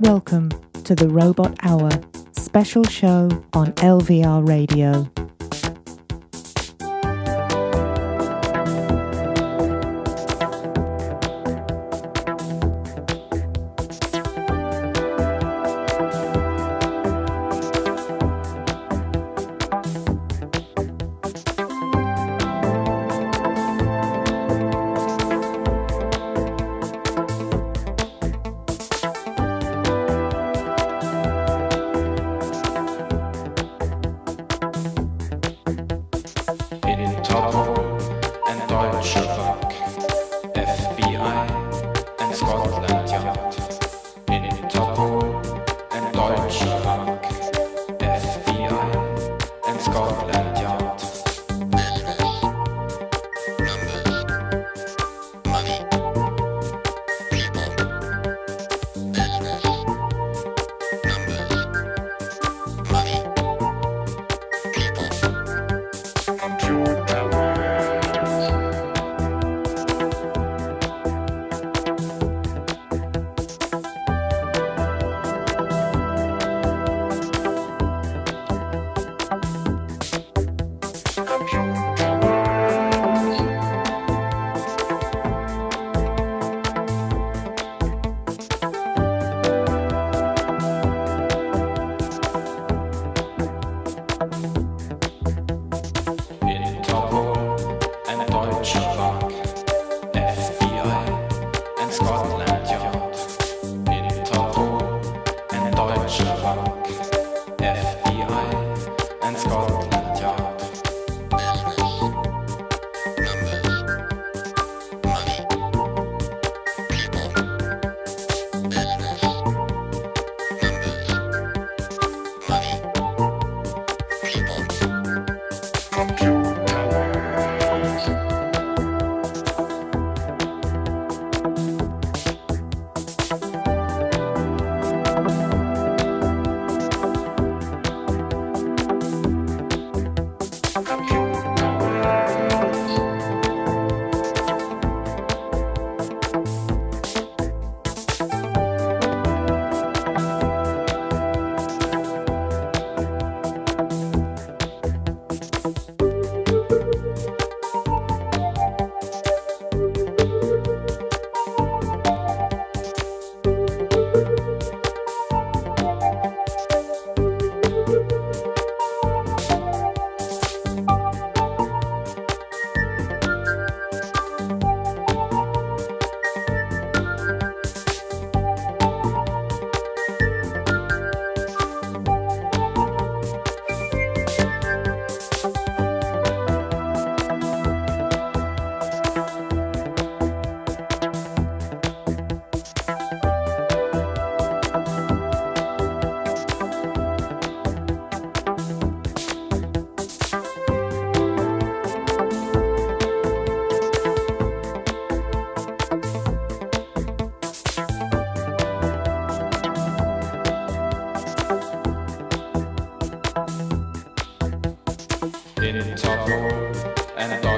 Welcome to the Robot Hour special show on LVR Radio. been toppled and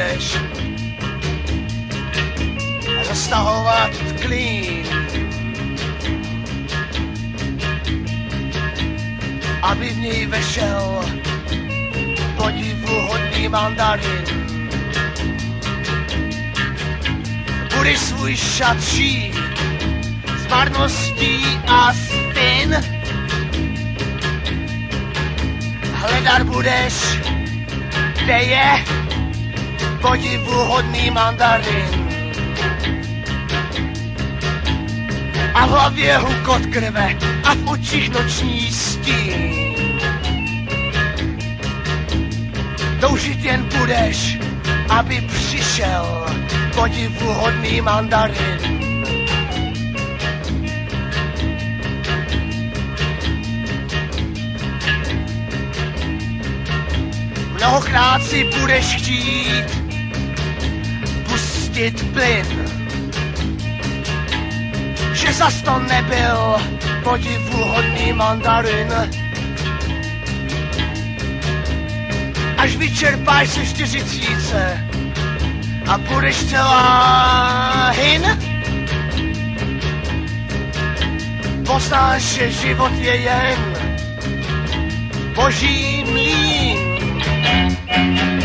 budeš roztahovat klín. Aby v něj vešel podivuhodný mandarin. Budeš svůj šat šít s marností a spin. Hledat budeš, kde je podivuhodný mandarin. A v hlavě hukot krve a v očích noční stín. Toužit jen budeš, aby přišel podivuhodný mandarin. Mnohokrát si budeš chtít pustit plyn. Že zas to nebyl podivuhodný mandarin. Až vyčerpáš se čtyřicíce a budeš celá hin, poznáš, že život je jen boží Thank you.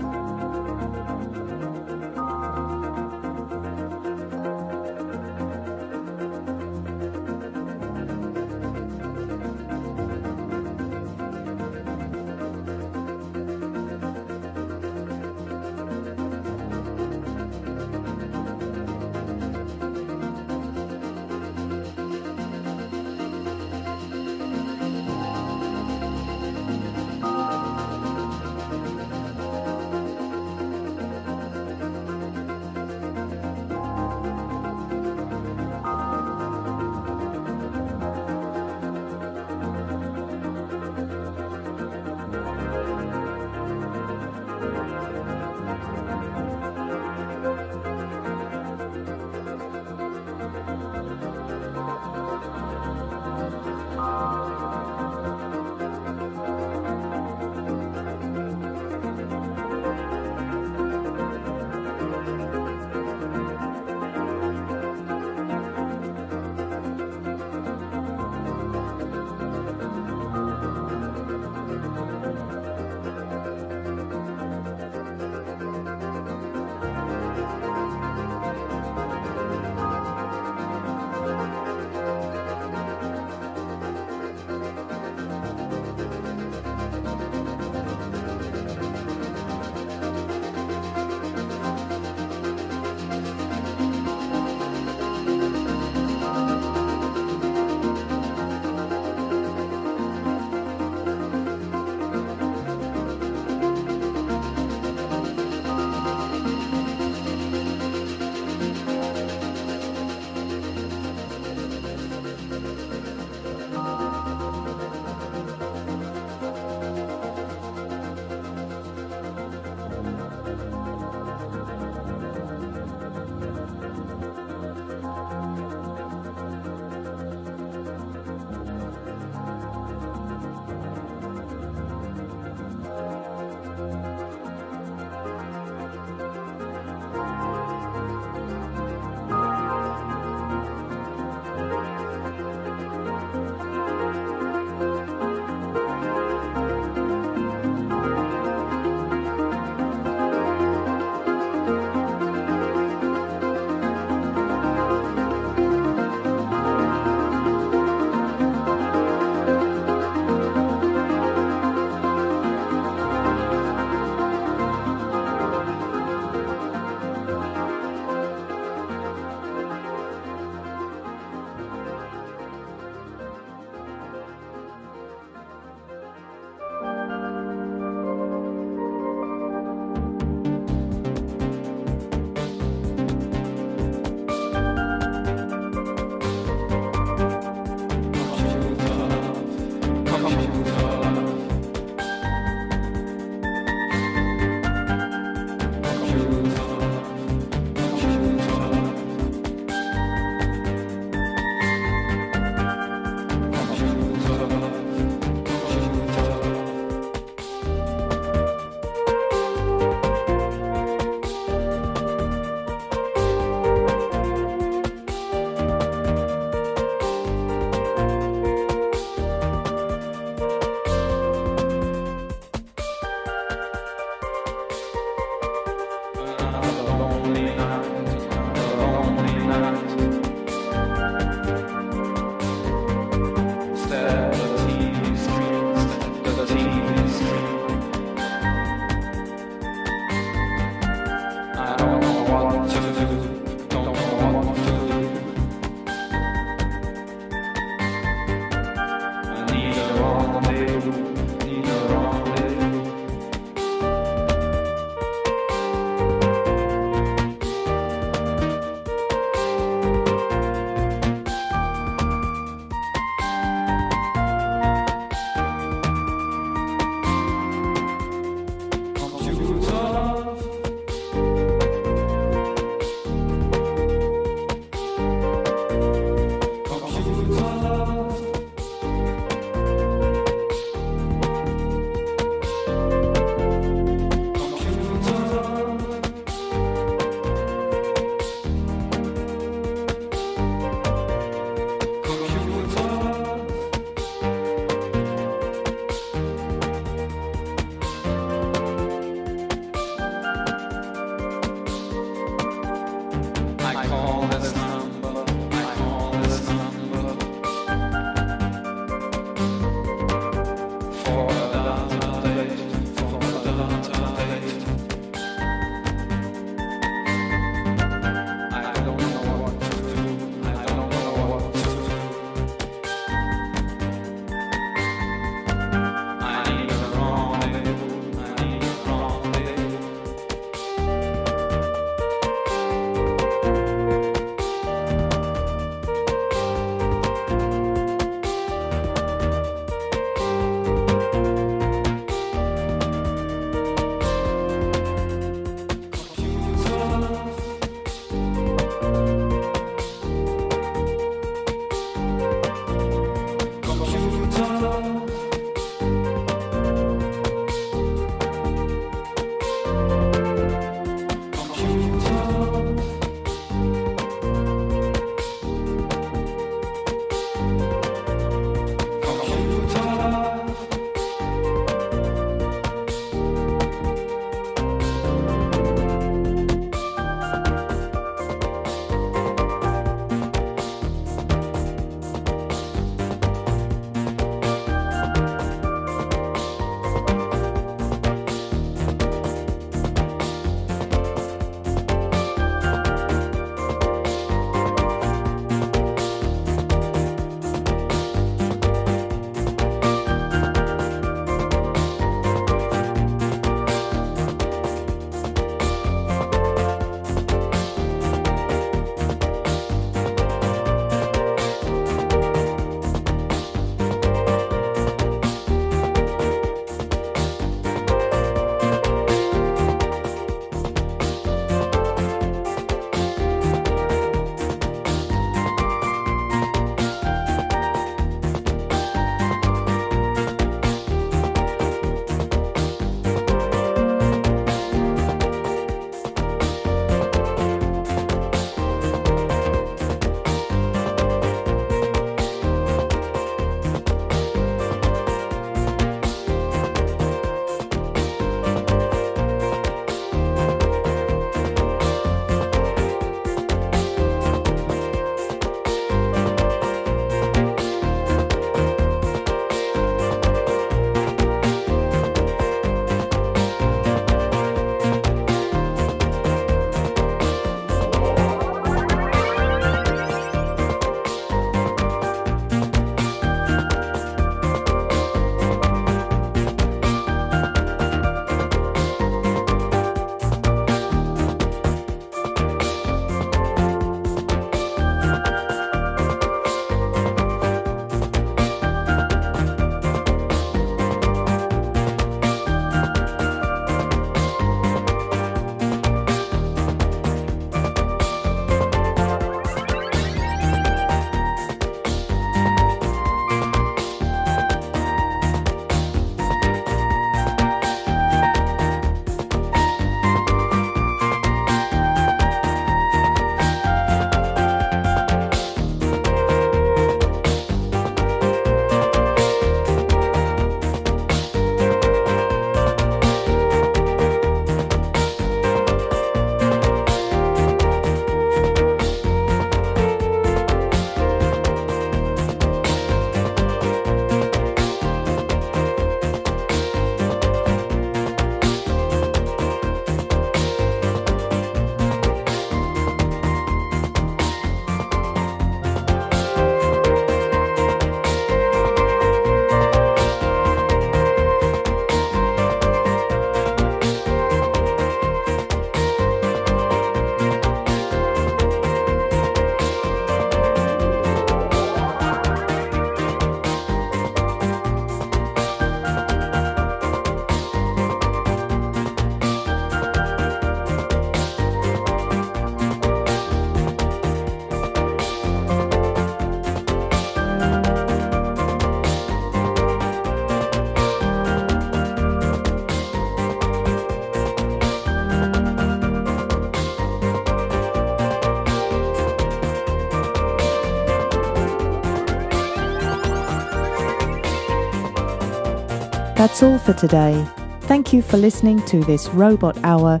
That's all for today. Thank you for listening to this Robot Hour.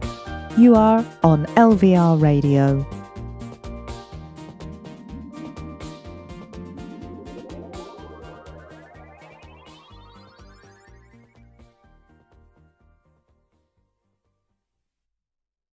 You are on LVR Radio.